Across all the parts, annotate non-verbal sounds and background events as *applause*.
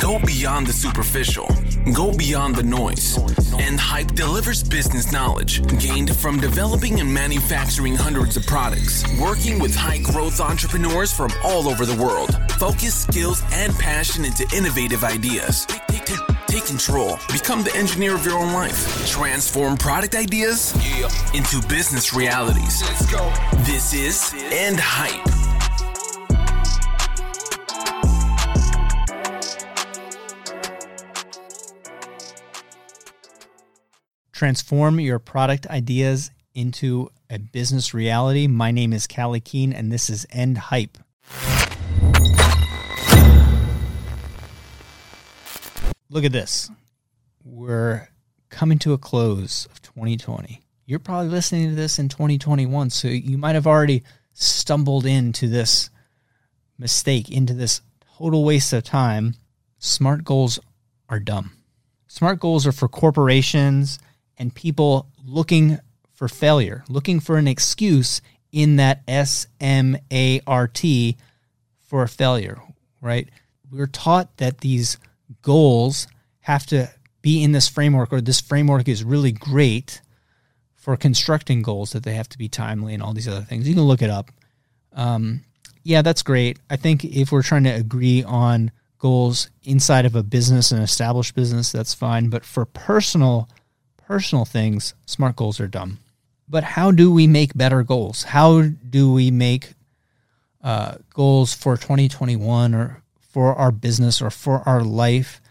Go beyond the superficial. Go beyond the noise. End Hype delivers business knowledge gained from developing and manufacturing hundreds of products, working with high growth entrepreneurs from all over the world. Focus, skills, and passion into innovative ideas. Take, control. Become the engineer of your own life. Transform product ideas into business realities. This is End Hype. Transform your product ideas into a business reality. My name is Callie Keen, and this is End Hype. Look at this. We're coming to a close of 2020. You're probably listening to this in 2021, so you might have already stumbled into this mistake, into this total waste of time. Smart goals are dumb. Smart goals are for corporations and people looking for failure, looking for an excuse in that S M A R T for failure, right? We're taught that these goals have to be in this framework, or this framework is really great for constructing goals, that they have to be timely and all these other things. You can look it up. Um, yeah, that's great. I think if we're trying to agree on goals inside of a business, an established business, that's fine. But for personal personal things, smart goals are dumb. But how do we make better goals? How do we make uh, goals for 2021 or for our business or for our life?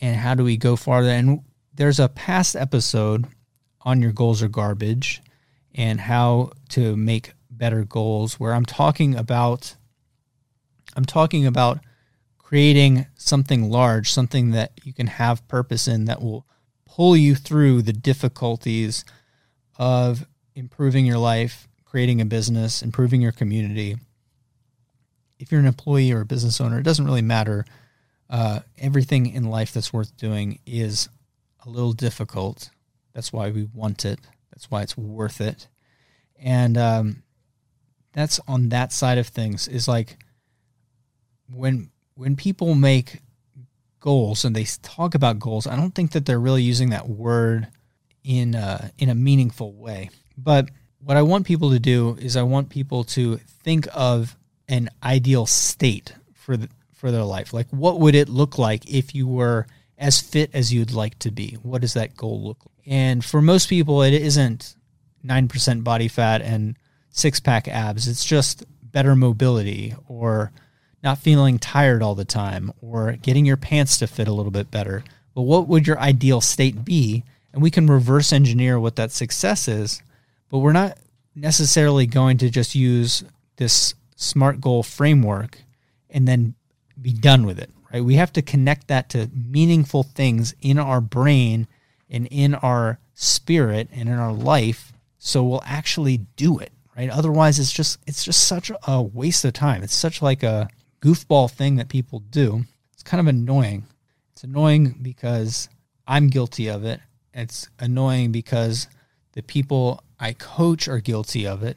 And how do we go farther? And there's a past episode on your goals are garbage and how to make better goals where I'm talking about I'm talking about creating something large, something that you can have purpose in that will pull you through the difficulties of improving your life, creating a business, improving your community. If you're an employee or a business owner, it doesn't really matter. Uh, everything in life that's worth doing is a little difficult. That's why we want it. That's why it's worth it. And um, that's on that side of things. Is like when when people make goals and they talk about goals, I don't think that they're really using that word in a, in a meaningful way. But what I want people to do is I want people to think of an ideal state for the, for their life. Like what would it look like if you were as fit as you'd like to be? What does that goal look like? And for most people it isn't 9% body fat and six pack abs. It's just better mobility or not feeling tired all the time or getting your pants to fit a little bit better. But what would your ideal state be? And we can reverse engineer what that success is, but we're not necessarily going to just use this SMART goal framework and then be done with it, right? We have to connect that to meaningful things in our brain and in our spirit and in our life so we'll actually do it, right? Otherwise it's just it's just such a waste of time. It's such like a goofball thing that people do. It's kind of annoying. It's annoying because I'm guilty of it. It's annoying because the people I coach are guilty of it,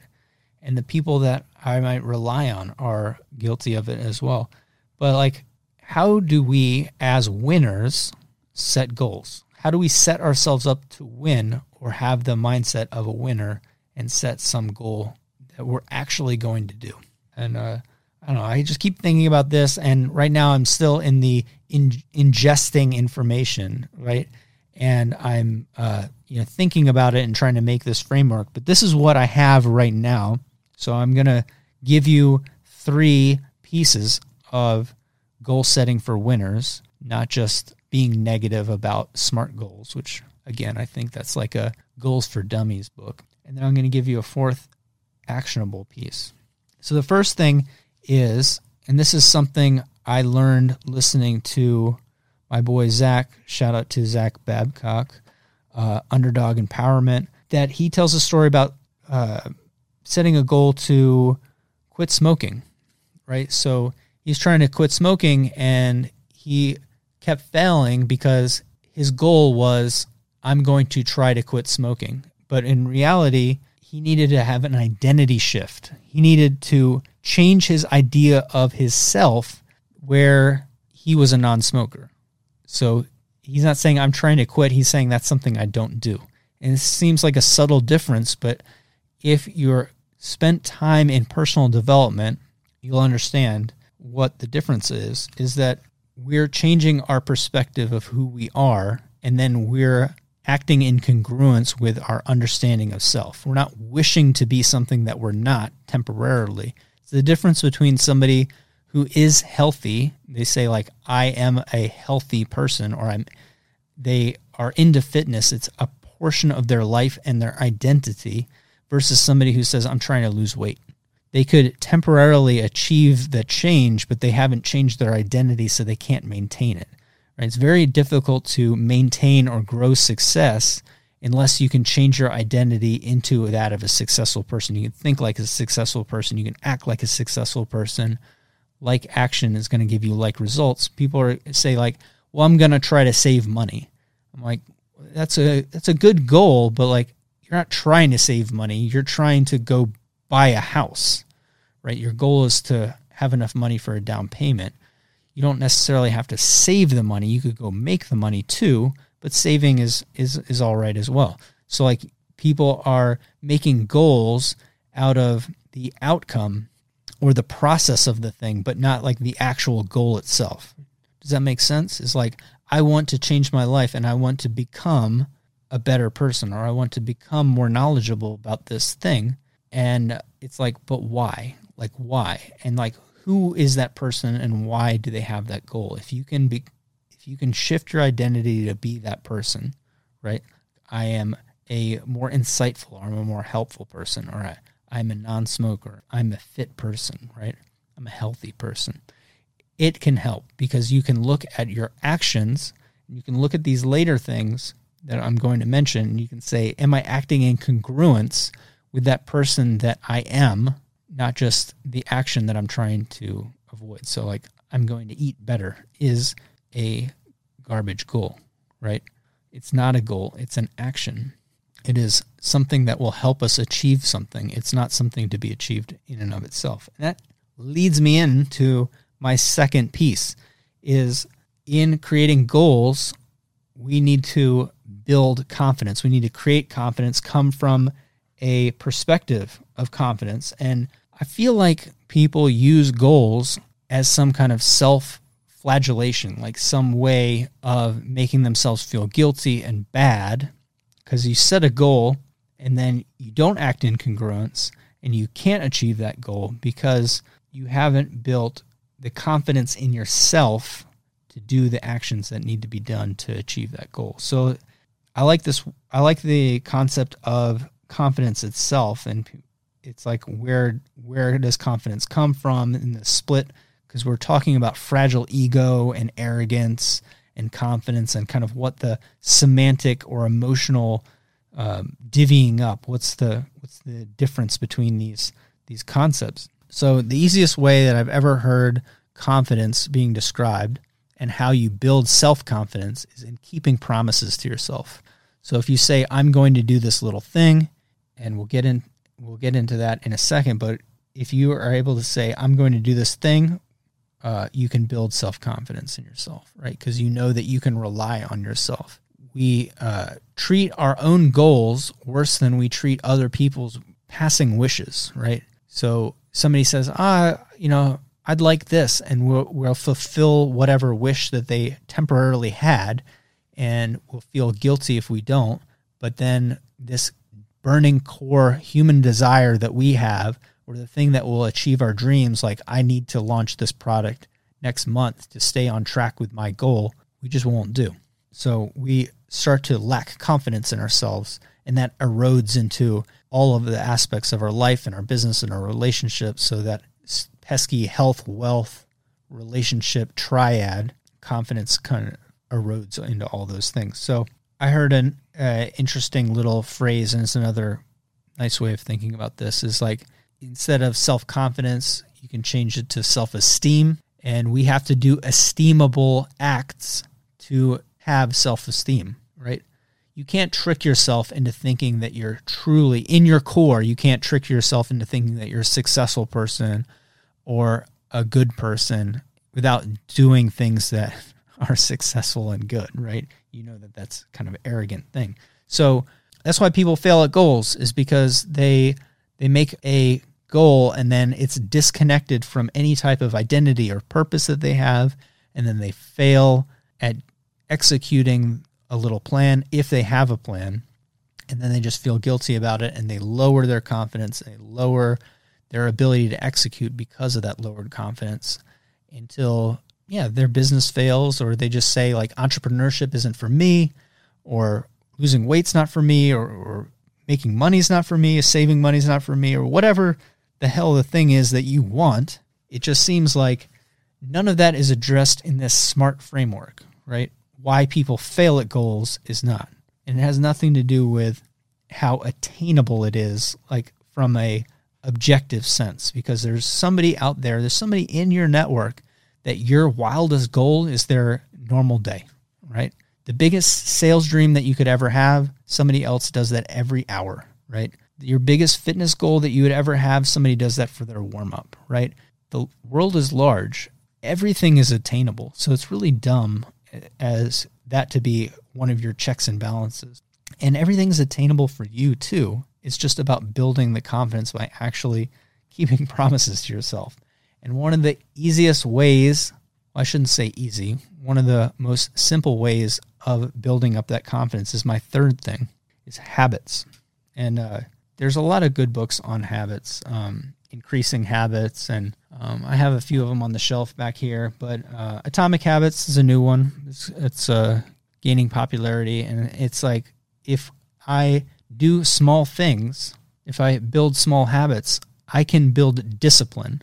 and the people that I might rely on are guilty of it as well. But, like, how do we as winners set goals? How do we set ourselves up to win or have the mindset of a winner and set some goal that we're actually going to do? And, uh, I don't know. I just keep thinking about this, and right now I'm still in the in, ingesting information, right? And I'm uh, you know thinking about it and trying to make this framework. But this is what I have right now. So I'm gonna give you three pieces of goal setting for winners, not just being negative about smart goals, which again I think that's like a goals for dummies book. And then I'm going to give you a fourth actionable piece. So the first thing is, and this is something I learned listening to my boy Zach. Shout out to Zach Babcock, uh, Underdog Empowerment. That he tells a story about uh, setting a goal to quit smoking, right? So he's trying to quit smoking, and he kept failing because his goal was, "I'm going to try to quit smoking," but in reality, he needed to have an identity shift. He needed to change his idea of his self where he was a non-smoker. So he's not saying I'm trying to quit. He's saying that's something I don't do. And it seems like a subtle difference, but if you're spent time in personal development, you'll understand what the difference is is that we're changing our perspective of who we are and then we're acting in congruence with our understanding of self. We're not wishing to be something that we're not temporarily. The difference between somebody who is healthy, they say like I am a healthy person or I'm they are into fitness, it's a portion of their life and their identity versus somebody who says I'm trying to lose weight. They could temporarily achieve the change, but they haven't changed their identity so they can't maintain it. Right? It's very difficult to maintain or grow success unless you can change your identity into that of a successful person. You can think like a successful person, you can act like a successful person, like action is going to give you like results. People are say like, "Well, I'm going to try to save money." I'm like, "That's a that's a good goal, but like you're not trying to save money. You're trying to go buy a house." Right? Your goal is to have enough money for a down payment. You don't necessarily have to save the money. You could go make the money too, but saving is is is all right as well. So like people are making goals out of the outcome or the process of the thing, but not like the actual goal itself. Does that make sense? It's like I want to change my life and I want to become a better person or I want to become more knowledgeable about this thing. And it's like, but why? Like why? And like who is that person and why do they have that goal? If you can be if you can shift your identity to be that person, right? I am a more insightful or I'm a more helpful person or I, I'm a non smoker, I'm a fit person, right? I'm a healthy person. It can help because you can look at your actions, you can look at these later things that I'm going to mention, and you can say, Am I acting in congruence with that person that I am, not just the action that I'm trying to avoid? So, like, I'm going to eat better is a garbage goal, right? It's not a goal, it's an action. It is something that will help us achieve something. It's not something to be achieved in and of itself. And that leads me into my second piece is in creating goals, we need to build confidence. We need to create confidence, come from a perspective of confidence. And I feel like people use goals as some kind of self flagellation, like some way of making themselves feel guilty and bad because you set a goal and then you don't act in congruence and you can't achieve that goal because you haven't built the confidence in yourself to do the actions that need to be done to achieve that goal. So I like this I like the concept of confidence itself and it's like where where does confidence come from in the split because we're talking about fragile ego and arrogance and confidence and kind of what the semantic or emotional um, divvying up. What's the what's the difference between these these concepts? So the easiest way that I've ever heard confidence being described and how you build self confidence is in keeping promises to yourself. So if you say I'm going to do this little thing, and we'll get in we'll get into that in a second, but if you are able to say I'm going to do this thing uh, you can build self confidence in yourself, right? Because you know that you can rely on yourself. We uh, treat our own goals worse than we treat other people's passing wishes, right? So somebody says, ah, you know, I'd like this, and we'll, we'll fulfill whatever wish that they temporarily had, and we'll feel guilty if we don't. But then this burning core human desire that we have or the thing that will achieve our dreams, like I need to launch this product next month to stay on track with my goal, we just won't do. So we start to lack confidence in ourselves, and that erodes into all of the aspects of our life and our business and our relationships. So that pesky health, wealth, relationship triad, confidence kind of erodes into all those things. So I heard an uh, interesting little phrase, and it's another nice way of thinking about this is like instead of self confidence, you can change it to self esteem. And we have to do esteemable acts to have self esteem, right? You can't trick yourself into thinking that you're truly in your core. You can't trick yourself into thinking that you're a successful person or a good person without doing things that *laughs* are successful and good, right? You know that that's kind of an arrogant thing. So that's why people fail at goals is because they they make a goal and then it's disconnected from any type of identity or purpose that they have and then they fail at executing a little plan if they have a plan and then they just feel guilty about it and they lower their confidence they lower their ability to execute because of that lowered confidence until yeah their business fails or they just say like entrepreneurship isn't for me or losing weight's not for me or, or making money's not for me or saving money's not for me or whatever the hell the thing is that you want. It just seems like none of that is addressed in this smart framework right? Why people fail at goals is not. And it has nothing to do with how attainable it is like from a objective sense because there's somebody out there there's somebody in your network that your wildest goal is their normal day right? The biggest sales dream that you could ever have somebody else does that every hour right your biggest fitness goal that you would ever have somebody does that for their warm up right the world is large everything is attainable so it's really dumb as that to be one of your checks and balances. And everything's attainable for you too. It's just about building the confidence by actually *laughs* keeping promises to yourself. And one of the easiest ways, well, I shouldn't say easy, one of the most simple ways of building up that confidence is my third thing is habits. And uh, there's a lot of good books on habits, um, increasing habits, and um, I have a few of them on the shelf back here. But uh, Atomic Habits is a new one. It's, it's uh, gaining popularity. And it's like if I do small things, if I build small habits, I can build discipline.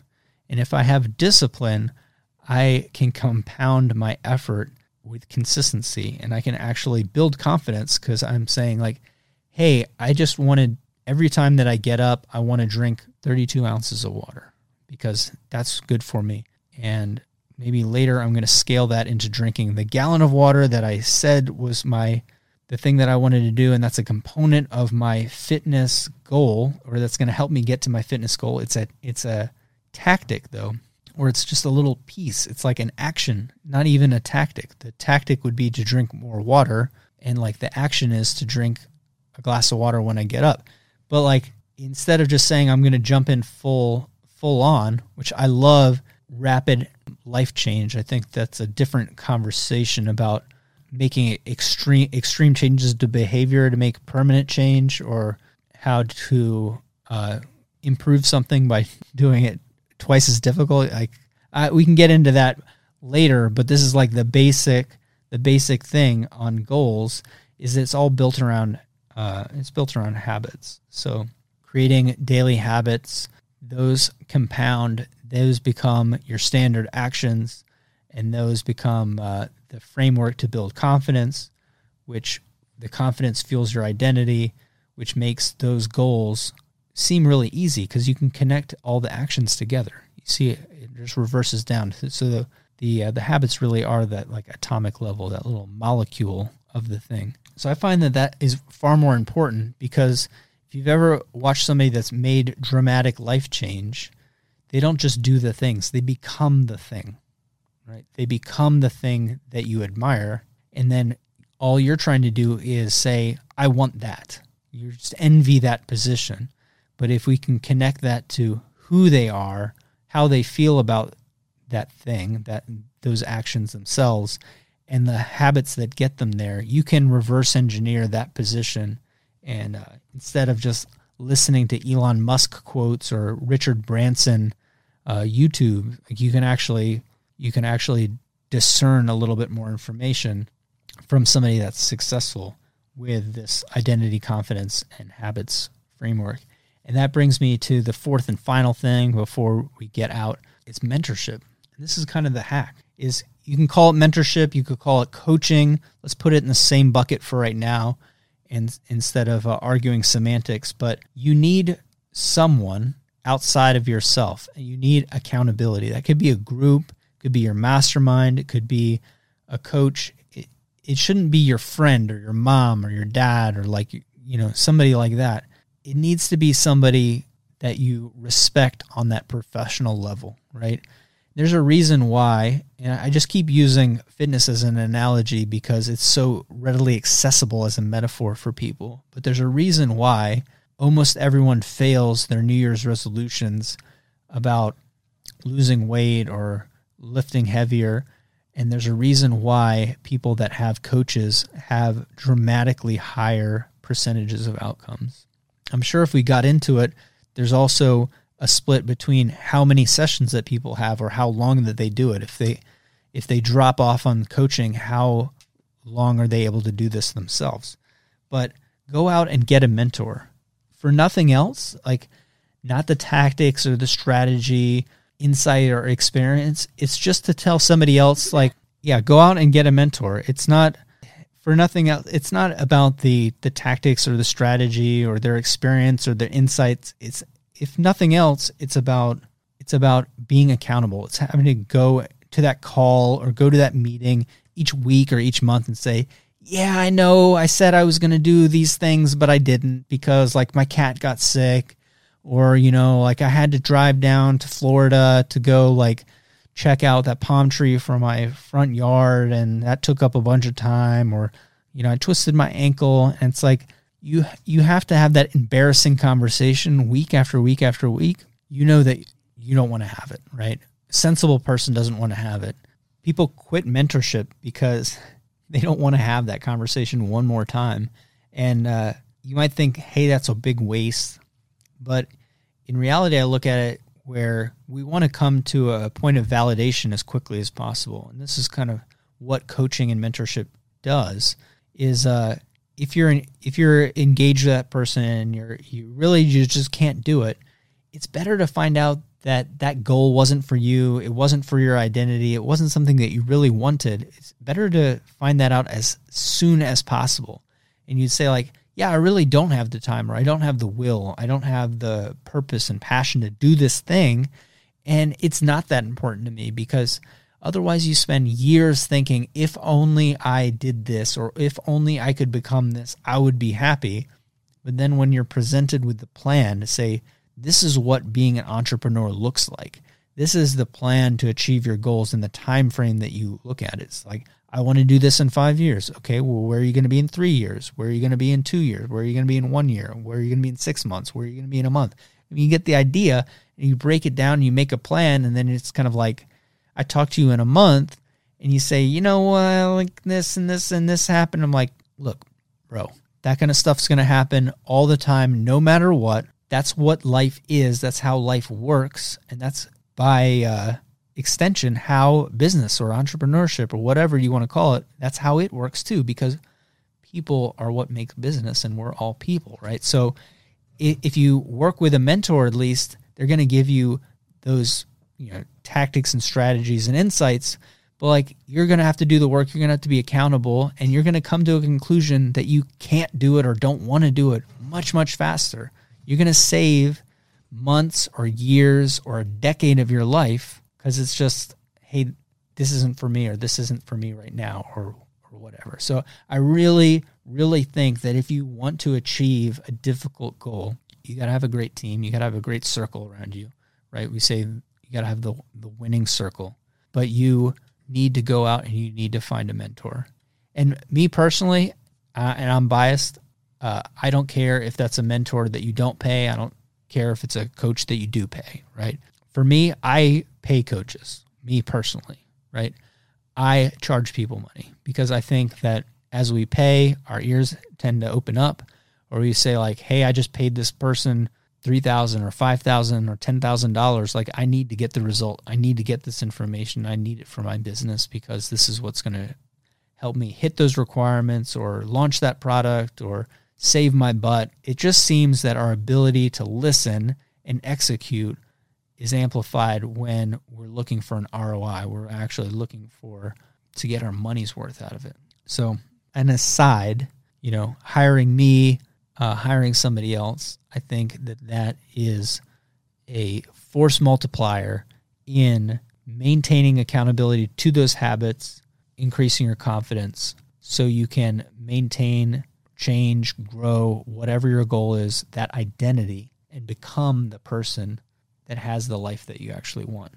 And if I have discipline, I can compound my effort with consistency and I can actually build confidence because I'm saying, like, hey, I just wanted every time that I get up, I want to drink 32 ounces of water because that's good for me. And maybe later I'm going to scale that into drinking the gallon of water that I said was my the thing that I wanted to do and that's a component of my fitness goal or that's going to help me get to my fitness goal. It's a it's a tactic though or it's just a little piece. It's like an action, not even a tactic. The tactic would be to drink more water and like the action is to drink a glass of water when I get up. But like instead of just saying I'm going to jump in full full on, which I love rapid life change. I think that's a different conversation about making extreme extreme changes to behavior to make permanent change, or how to uh, improve something by *laughs* doing it twice as difficult. Like we can get into that later, but this is like the basic the basic thing on goals is it's all built around uh, it's built around habits. So creating daily habits, those compound those become your standard actions, and those become uh, the framework to build confidence, which the confidence fuels your identity, which makes those goals seem really easy because you can connect all the actions together. You see, it, just reverses down. So the the uh, the habits really are that like atomic level, that little molecule of the thing. So I find that that is far more important because if you've ever watched somebody that's made dramatic life change, they don't just do the things, they become the thing, right? They become the thing that you admire. And then all you're trying to do is say, I want that. You just envy that position. But if we can connect that to who they are, how they feel about that thing, that those actions themselves, and the habits that get them there, you can reverse engineer that position. And uh, instead of just listening to Elon Musk quotes or Richard Branson uh, YouTube, you can actually you can actually discern a little bit more information from somebody that's successful with this identity, confidence, and habits framework. And that brings me to the fourth and final thing before we get out. It's mentorship. And this is kind of the hack. Is you can call it mentorship, you could call it coaching. Let's put it in the same bucket for right now, and instead of uh, arguing semantics. But you need someone outside of yourself. And you need accountability. That could be a group, could be your mastermind, it could be a coach. It, it shouldn't be your friend or your mom or your dad or like you know somebody like that. It needs to be somebody that you respect on that professional level, right? There's a reason why, and I just keep using fitness as an analogy because it's so readily accessible as a metaphor for people. But there's a reason why almost everyone fails their New Year's resolutions about losing weight or lifting heavier. And there's a reason why people that have coaches have dramatically higher percentages of outcomes. I'm sure if we got into it, there's also a split between how many sessions that people have or how long that they do it. If they if they drop off on coaching, how long are they able to do this themselves? But go out and get a mentor. For nothing else, like not the tactics or the strategy, insight or experience. It's just to tell somebody else like, yeah, go out and get a mentor. It's not for nothing else. It's not about the the tactics or the strategy or their experience or their insights. It's if nothing else, it's about it's about being accountable. It's having to go to that call or go to that meeting each week or each month and say, "Yeah, I know I said I was going to do these things, but I didn't because like my cat got sick or you know, like I had to drive down to Florida to go like check out that palm tree for my front yard and that took up a bunch of time or you know, I twisted my ankle and it's like you you have to have that embarrassing conversation week after week after week. You know that you don't want to have it, right? A sensible person doesn't want to have it. People quit mentorship because *laughs* they don't want to have that conversation one more time. And uh, you might think, hey, that's a big waste. But in reality, I look at it where we want to come to a point of validation as quickly as possible. And this is kind of what coaching and mentorship does is uh, if you're if you're engaged with that person you're you really you just can't do it, it's better to find out that that goal wasn't for you, it wasn't for your identity, it wasn't something that you really wanted. It's better to find that out as soon as possible. And you'd say like, yeah, I really don't have the time or I don't have the will, I don't have the purpose and passion to do this thing, and it's not that important to me because Otherwise, you spend years thinking, if only I did this, or if only I could become this, I would be happy. But then when you're presented with the plan to say, this is what being an entrepreneur looks like. This is the plan to achieve your goals in the time frame that you look at. It's like, I want to do this in five years. Okay, well, where are you going to be in three years? Where are you going to be in two years? Where are you going to be in one year? Where are you going to be in six months? Where are you going to be in a month? I mean, you get the idea and you break it down, you make a plan, and then it's kind of like, I talk to you in a month and you say, you know, uh, like this and this and this happened. I'm like, look, bro, that kind of stuff's going to happen all the time, no matter what. That's what life is. That's how life works. And that's by uh, extension how business or entrepreneurship or whatever you want to call it, that's how it works too, because people are what makes business and we're all people, right? So if you work with a mentor, at least, they're going to give you those you know tactics and strategies and insights but like you're going to have to do the work you're going to have to be accountable and you're going to come to a conclusion that you can't do it or don't want to do it much much faster. You're going to save months or years or a decade of your life because it's just hey this isn't for me or this isn't for me right now or or whatever. So i really really think that if you want to achieve a difficult goal you got to have a great team you got to have a great circle around you right? We say you got to have the the winning circle. But you need to go out and you need to find a mentor. And me personally, uh, and I'm biased, uh, I don't care if that's a mentor that you don't pay. I don't care if it's a coach that you do pay, right? For me, I pay coaches, me personally, right? I charge people money because I think that as we pay, our ears tend to open up, or we say, like, hey, I just paid this person three thousand or five thousand or ten thousand dollars like i need to get the result. I need to get this information. I need it for my business because this is what's going to help me hit those requirements or launch that product or save my butt. It just seems that our ability to listen and execute is amplified when we're looking for an roi we're actually looking for to get our money's worth out of it. So an aside you know hiring me uh, hiring somebody else, I think that that is a force multiplier in maintaining accountability to those habits, increasing your confidence so you can maintain, change, grow, whatever your goal is, that identity and become the person that has the life that you actually want.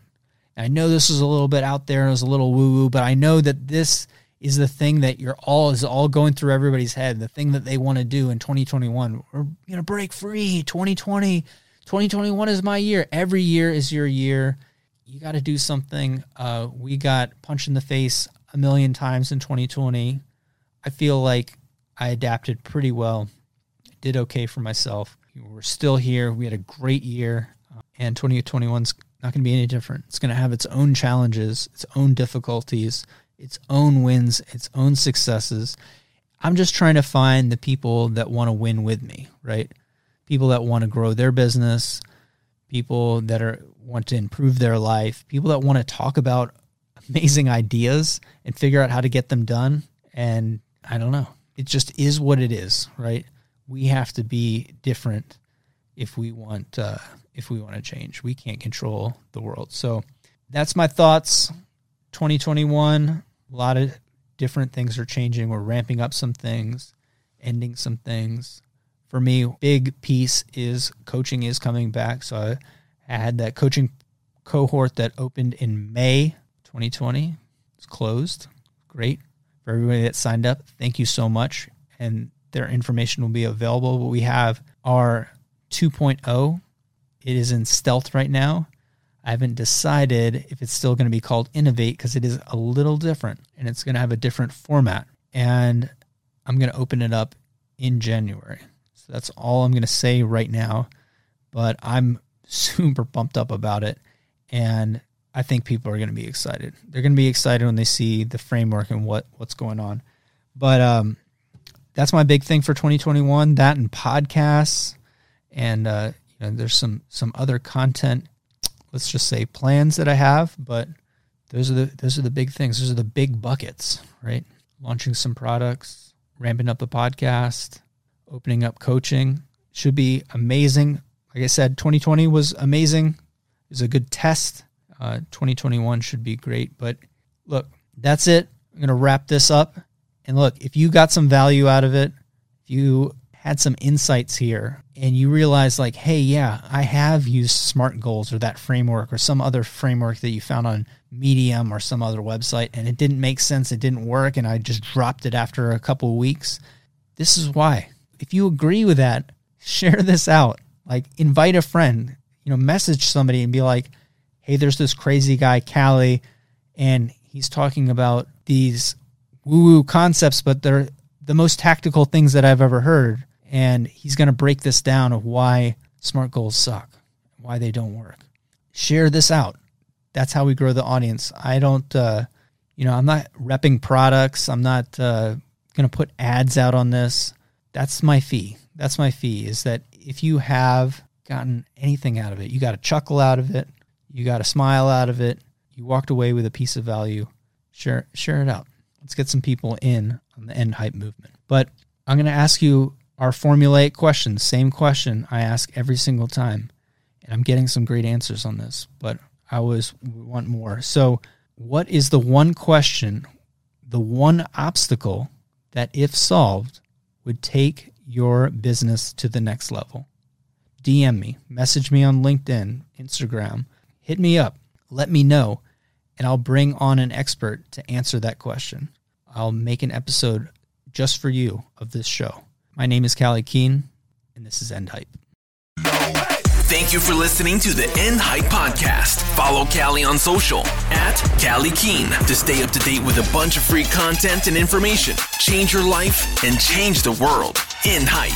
I know this is a little bit out there, it was a little woo woo, but I know that this is the thing that you're all is all going through everybody's head. The thing that they want to do in 2021. We're gonna break free. 2020, 2021 is my year. Every year is your year. You got to do something. Uh, we got punched in the face a million times in 2020. I feel like I adapted pretty well. Did okay for myself. We're still here. We had a great year, uh, and 2021's not going to be any different. It's going to have its own challenges, its own difficulties, its own wins, its own successes. I'm just trying to find the people that want to win with me, right? People that want to grow their business, people that are want to improve their life, people that want to talk about amazing ideas and figure out how to get them done. And I don't know. It just is what it is, right? We have to be different if we want uh, if we want to change. We can't control the world. So that's my thoughts. 2021, a lot of different things are changing. We're ramping up some things, ending some things. For me, big piece is coaching is coming back. So I had that coaching cohort that opened in May 2020. It's closed. Great. For everybody that signed up, thank you so much. And their information will be available. But we have our 2.0. It is in stealth right now. I haven't decided if it's still going to be called Innovate because it is a little different and it's going to have a different format. And I'm going to open it up in January. So that's all I'm going to say right now. But I'm *laughs* super pumped up about it. And I think people are going to be excited. They're going to be excited when they see the framework and what, what's going on. But um, that's my big thing for 2021 that and podcasts. And uh, you know, there's some, some other content let's just say plans that I have, but those are the those are the big things. Those are the big buckets, right? Launching some products, ramping up the podcast, opening up coaching should be amazing. Like I said, 2020 was amazing. It was a good test. Uh, 2021 should be great. But look, that's it. I'm going to wrap this up. And look, if you got some value out of it, if you had some insights here and you realize like hey yeah i have used smart goals or that framework or some other framework that you found on medium or some other website and it didn't make sense it didn't work and i just dropped it after a couple of weeks. This is why. If you agree with that share this out. Like invite a friend. You know message somebody and be like hey there's this crazy guy callie and he's talking about these woo woo concepts but they're the most tactical things that i've ever heard and he's going to break this down of why smart goals suck, why they don't work. Share this out. That's how we grow the audience. I don't, uh, you know, I'm not repping products. I'm not uh, going to put ads out on this. That's my fee. That's my fee is that if you have gotten anything out of it, you got a chuckle out of it, you got a smile out of it, you walked away with a piece of value, share share it out. Let's get some people in on the end hype movement. But I'm going to ask you our formulaic questions, same question I ask every single time. And I'm getting some great answers on this, but I always want more. So, what is the one question, the one obstacle that, if solved, would take your business to the next level? DM me, message me on LinkedIn, Instagram, hit me up, let me know, and I'll bring on an expert to answer that question. I'll make an episode just for you of this show. My name is Callie Keen, and this is End Hype. Thank you for listening to the End Hype Podcast. Follow Callie on social at Callie Keen to stay up to date with a bunch of free content and information. Change your life and change the world. End Hype.